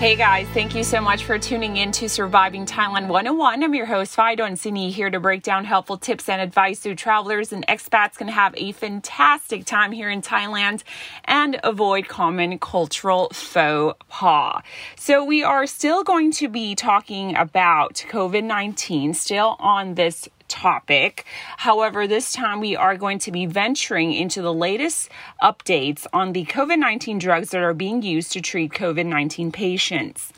Hey guys, thank you so much for tuning in to Surviving Thailand 101. I'm your host, Fido and Sydney, here to break down helpful tips and advice so travelers and expats can have a fantastic time here in Thailand and avoid common cultural faux pas. So, we are still going to be talking about COVID 19, still on this topic. However, this time we are going to be venturing into the latest updates on the COVID 19 drugs that are being used to treat COVID 19 patients.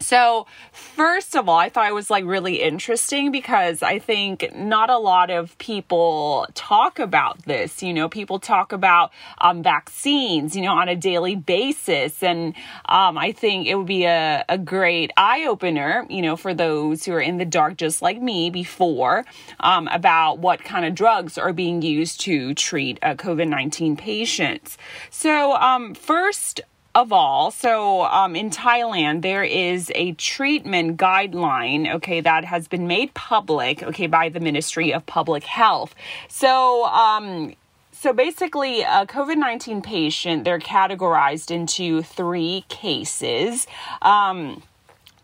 So, first of all, I thought it was like really interesting because I think not a lot of people talk about this. You know, people talk about um, vaccines, you know, on a daily basis. And um, I think it would be a, a great eye opener, you know, for those who are in the dark, just like me before, um, about what kind of drugs are being used to treat uh, COVID 19 patients. So, um, first, of all, so um, in Thailand, there is a treatment guideline, okay, that has been made public, okay, by the Ministry of Public Health. So, um, so basically, a COVID 19 patient, they're categorized into three cases. Um,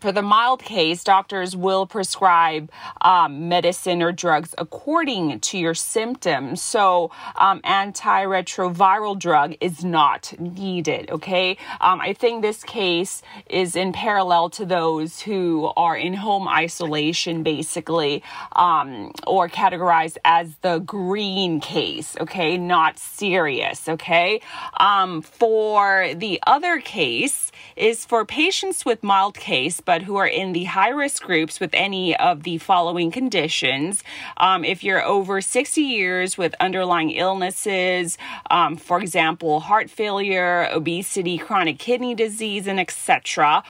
for the mild case, doctors will prescribe um, medicine or drugs according to your symptoms. So, um, antiretroviral drug is not needed. Okay, um, I think this case is in parallel to those who are in home isolation, basically, um, or categorized as the green case. Okay, not serious. Okay, um, for the other case is for patients with mild case, but who are in the high risk groups with any of the following conditions. Um, if you're over 60 years with underlying illnesses, um, for example, heart failure, obesity, chronic kidney disease, and etc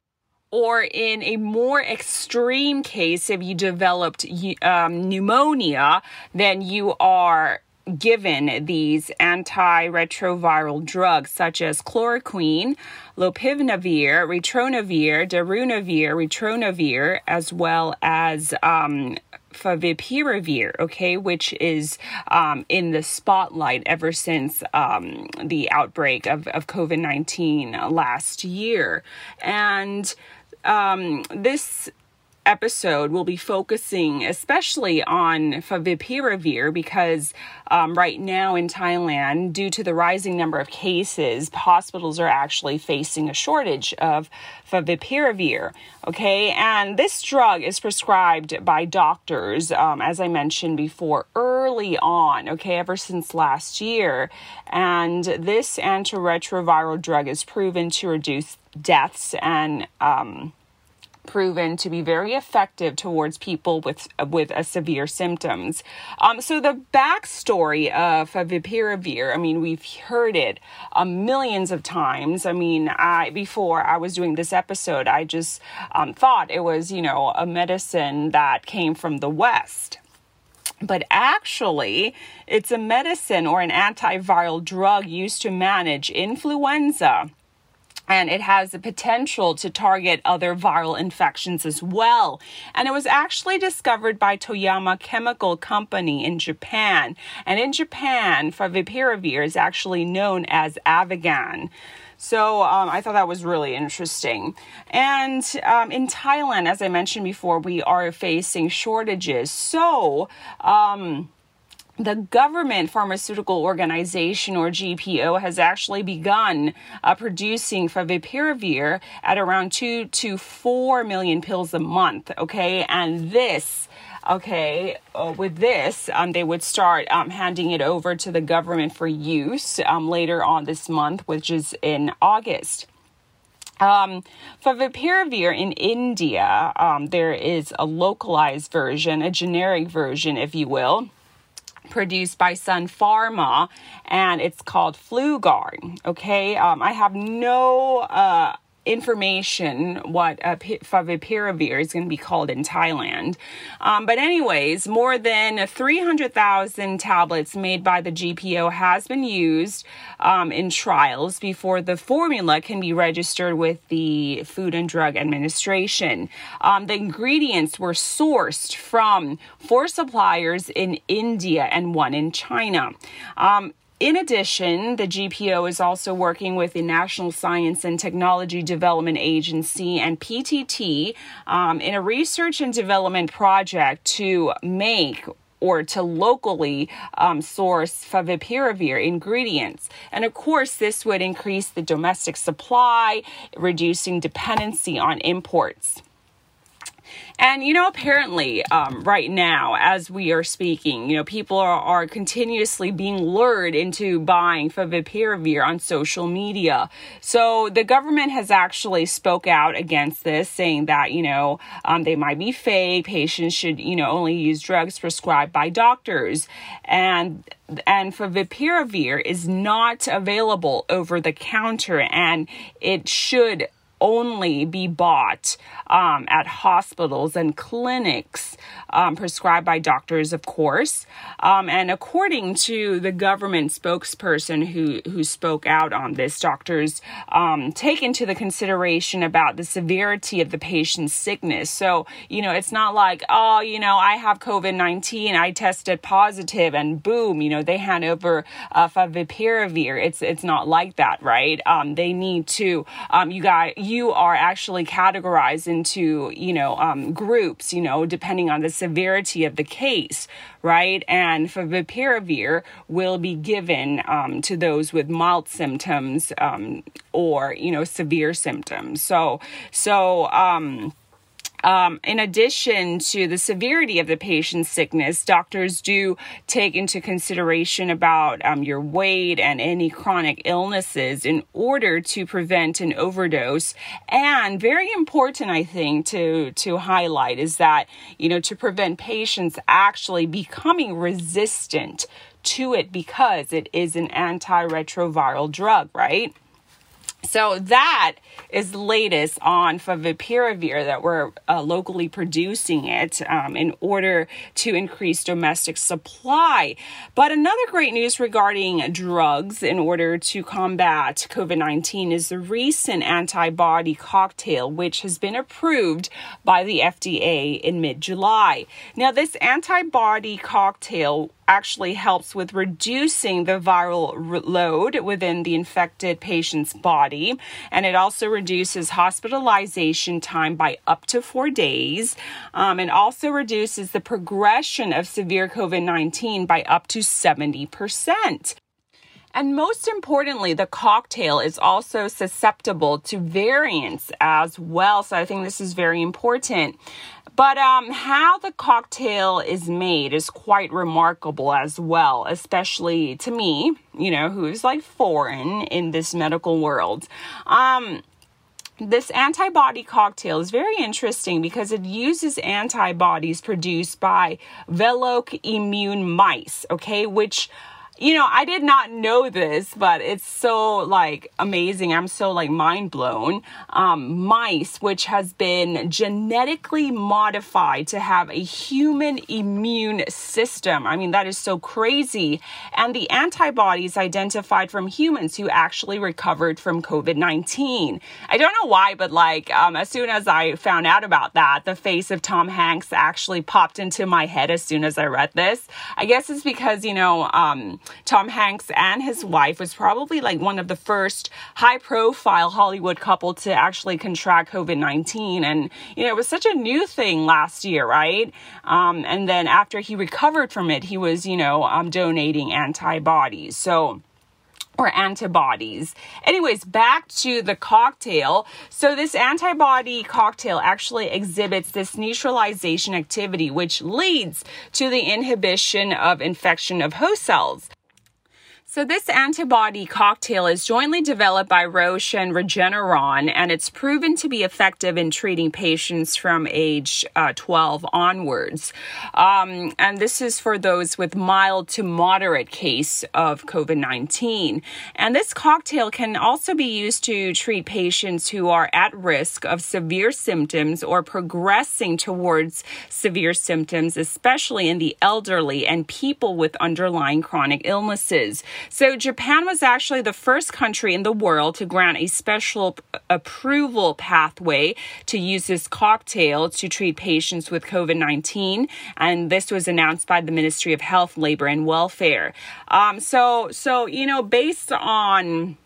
or in a more extreme case, if you developed um, pneumonia, then you are given these antiretroviral drugs such as chloroquine, lopinavir, ritonavir, darunavir, ritonavir, as well as um, favipiravir, okay, which is um, in the spotlight ever since um, the outbreak of, of COVID 19 last year. And um, this episode we'll be focusing especially on favipiravir because um, right now in Thailand, due to the rising number of cases, hospitals are actually facing a shortage of favipiravir. Okay, and this drug is prescribed by doctors, um, as I mentioned before, early on. Okay, ever since last year, and this antiretroviral drug is proven to reduce deaths and um, proven to be very effective towards people with with a severe symptoms. Um, so the backstory of favipiravir, I mean, we've heard it uh, millions of times. I mean, I before I was doing this episode, I just um, thought it was you know a medicine that came from the West. But actually, it's a medicine or an antiviral drug used to manage influenza and it has the potential to target other viral infections as well. And it was actually discovered by Toyama Chemical Company in Japan. And in Japan, favipiravir is actually known as Avigan. So um, I thought that was really interesting. And um, in Thailand, as I mentioned before, we are facing shortages. So, um, the government pharmaceutical organization or GPO has actually begun uh, producing favipiravir at around two to four million pills a month. Okay, and this. Okay, uh, with this, um, they would start um, handing it over to the government for use um, later on this month, which is in August. Um, favipiravir in India, um, there is a localized version, a generic version, if you will produced by Sun Pharma, and it's called FluGuard. Okay, um, I have no uh, information what uh, favipiravir is going to be called in Thailand. Um, but anyways, more than 300,000 tablets made by the GPO has been used um, in trials before the formula can be registered with the Food and Drug Administration. Um, the ingredients were sourced from four suppliers in India and one in China. In addition, the GPO is also working with the National Science and Technology Development Agency and PTT um, in a research and development project to make or to locally um, source favipiravir ingredients. And of course, this would increase the domestic supply, reducing dependency on imports. And, you know, apparently, um, right now, as we are speaking, you know, people are, are continuously being lured into buying favipiravir on social media. So the government has actually spoke out against this, saying that, you know, um, they might be fake. Patients should, you know, only use drugs prescribed by doctors. And and favipiravir is not available over the counter and it should only be bought um, at hospitals and clinics, um, prescribed by doctors, of course. Um, and according to the government spokesperson who, who spoke out on this, doctors um, take into the consideration about the severity of the patient's sickness. So, you know, it's not like, oh, you know, I have COVID 19, I tested positive, and boom, you know, they hand over uh, favipiravir. It's, it's not like that, right? Um, they need to, um, you guys, you are actually categorized into, you know, um, groups, you know, depending on the severity of the case, right? And favipiravir will be given um, to those with mild symptoms um, or, you know, severe symptoms. So, so, um, um, in addition to the severity of the patient's sickness, doctors do take into consideration about um, your weight and any chronic illnesses in order to prevent an overdose. And very important, I think, to to highlight is that you know to prevent patients actually becoming resistant to it because it is an antiretroviral drug, right? So that is latest on favipiravir that we're uh, locally producing it um, in order to increase domestic supply. But another great news regarding drugs in order to combat COVID 19 is the recent antibody cocktail, which has been approved by the FDA in mid July. Now, this antibody cocktail actually helps with reducing the viral load within the infected patient's body. And it also reduces hospitalization time by up to four days um, and also reduces the progression of severe COVID 19 by up to 70%. And most importantly, the cocktail is also susceptible to variants as well. So I think this is very important. But um, how the cocktail is made is quite remarkable as well, especially to me, you know, who's like foreign in this medical world. Um, this antibody cocktail is very interesting because it uses antibodies produced by VelocImmune mice, okay, which you know, I did not know this, but it's so like amazing. I'm so like mind blown. Um, mice, which has been genetically modified to have a human immune system. I mean, that is so crazy. And the antibodies identified from humans who actually recovered from COVID 19. I don't know why, but like um, as soon as I found out about that, the face of Tom Hanks actually popped into my head as soon as I read this. I guess it's because, you know, um, Tom Hanks and his wife was probably like one of the first high profile Hollywood couple to actually contract COVID 19. And, you know, it was such a new thing last year, right? Um, and then after he recovered from it, he was, you know, um, donating antibodies. So, or antibodies. Anyways, back to the cocktail. So, this antibody cocktail actually exhibits this neutralization activity, which leads to the inhibition of infection of host cells. So, this antibody cocktail is jointly developed by Roche and Regeneron, and it's proven to be effective in treating patients from age uh, 12 onwards. Um, and this is for those with mild to moderate case of COVID 19. And this cocktail can also be used to treat patients who are at risk of severe symptoms or progressing towards severe symptoms, especially in the elderly and people with underlying chronic illnesses. So, Japan was actually the first country in the world to grant a special approval pathway to use this cocktail to treat patients with COVID 19. And this was announced by the Ministry of Health, Labor, and Welfare. Um, so, so, you know, based on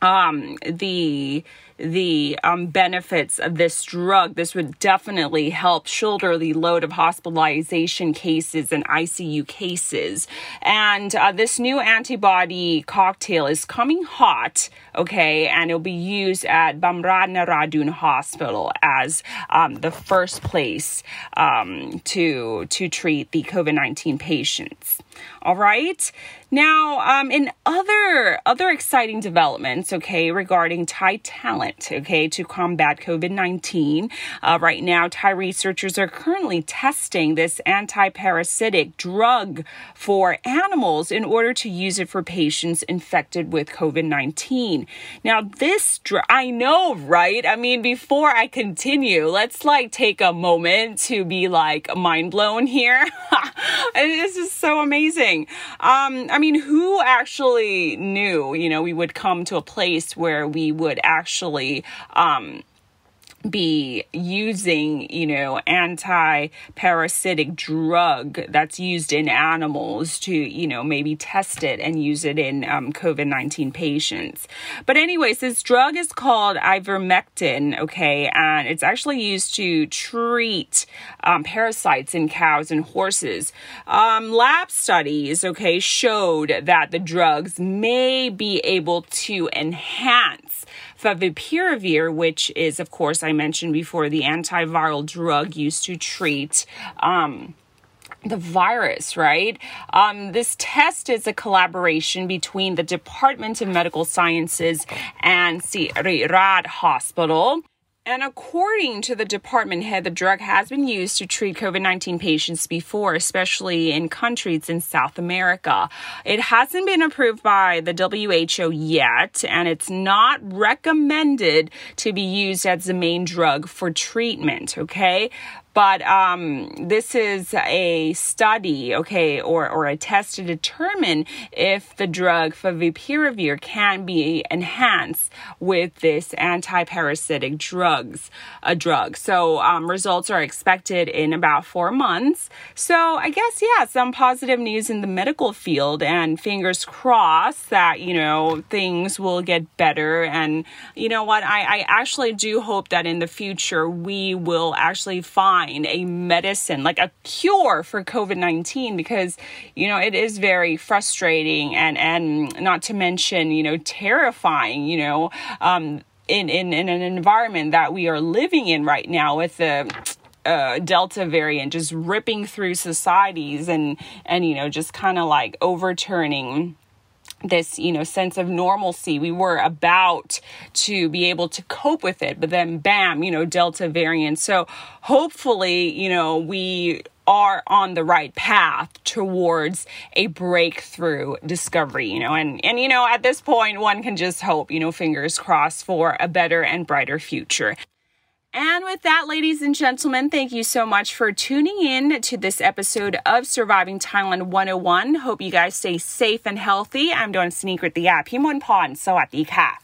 um, the the um, benefits of this drug, this would definitely help shoulder the load of hospitalization cases and ICU cases. And uh, this new antibody cocktail is coming hot, okay, and it'll be used at Bamrasnaradura Hospital as um, the first place um, to to treat the COVID nineteen patients. All right. Now, um, in other other exciting developments, okay, regarding Thai talent, okay, to combat COVID nineteen, uh, right now, Thai researchers are currently testing this anti-parasitic drug for animals in order to use it for patients infected with COVID nineteen. Now, this dr- I know, right? I mean, before I continue, let's like take a moment to be like mind blown here. this is so amazing. Um, I mean, who actually knew, you know, we would come to a place where we would actually, um, be using, you know, anti-parasitic drug that's used in animals to, you know, maybe test it and use it in um, COVID-19 patients. But anyways, this drug is called ivermectin, okay, and it's actually used to treat um, parasites in cows and horses. Um, lab studies, okay, showed that the drugs may be able to enhance favipiravir, which is, of course, I mentioned before, the antiviral drug used to treat. Um, the virus, right? Um, this test is a collaboration between the Department of Medical Sciences and Siriraj Hospital. And according to the department head, the drug has been used to treat COVID 19 patients before, especially in countries in South America. It hasn't been approved by the WHO yet, and it's not recommended to be used as the main drug for treatment, okay? But um, this is a study, okay, or, or a test to determine if the drug favipiravir can be enhanced with this anti-parasitic drugs, a drug. So um, results are expected in about four months. So I guess yeah, some positive news in the medical field, and fingers crossed that you know things will get better. And you know what, I, I actually do hope that in the future we will actually find find a medicine, like a cure for COVID 19, because, you know, it is very frustrating and, and not to mention, you know, terrifying, you know, um, in, in, in an environment that we are living in right now with the uh, Delta variant just ripping through societies and and you know just kind of like overturning this you know sense of normalcy. We were about to be able to cope with it but then bam you know delta variant. So hopefully you know we are on the right path towards a breakthrough discovery you know and and you know at this point one can just hope you know fingers crossed for a better and brighter future and with that, ladies and gentlemen, thank you so much for tuning in to this episode of Surviving Thailand 101. Hope you guys stay safe and healthy. I'm doing sneak with the app. Himon Pon. สวัสดีค่ะ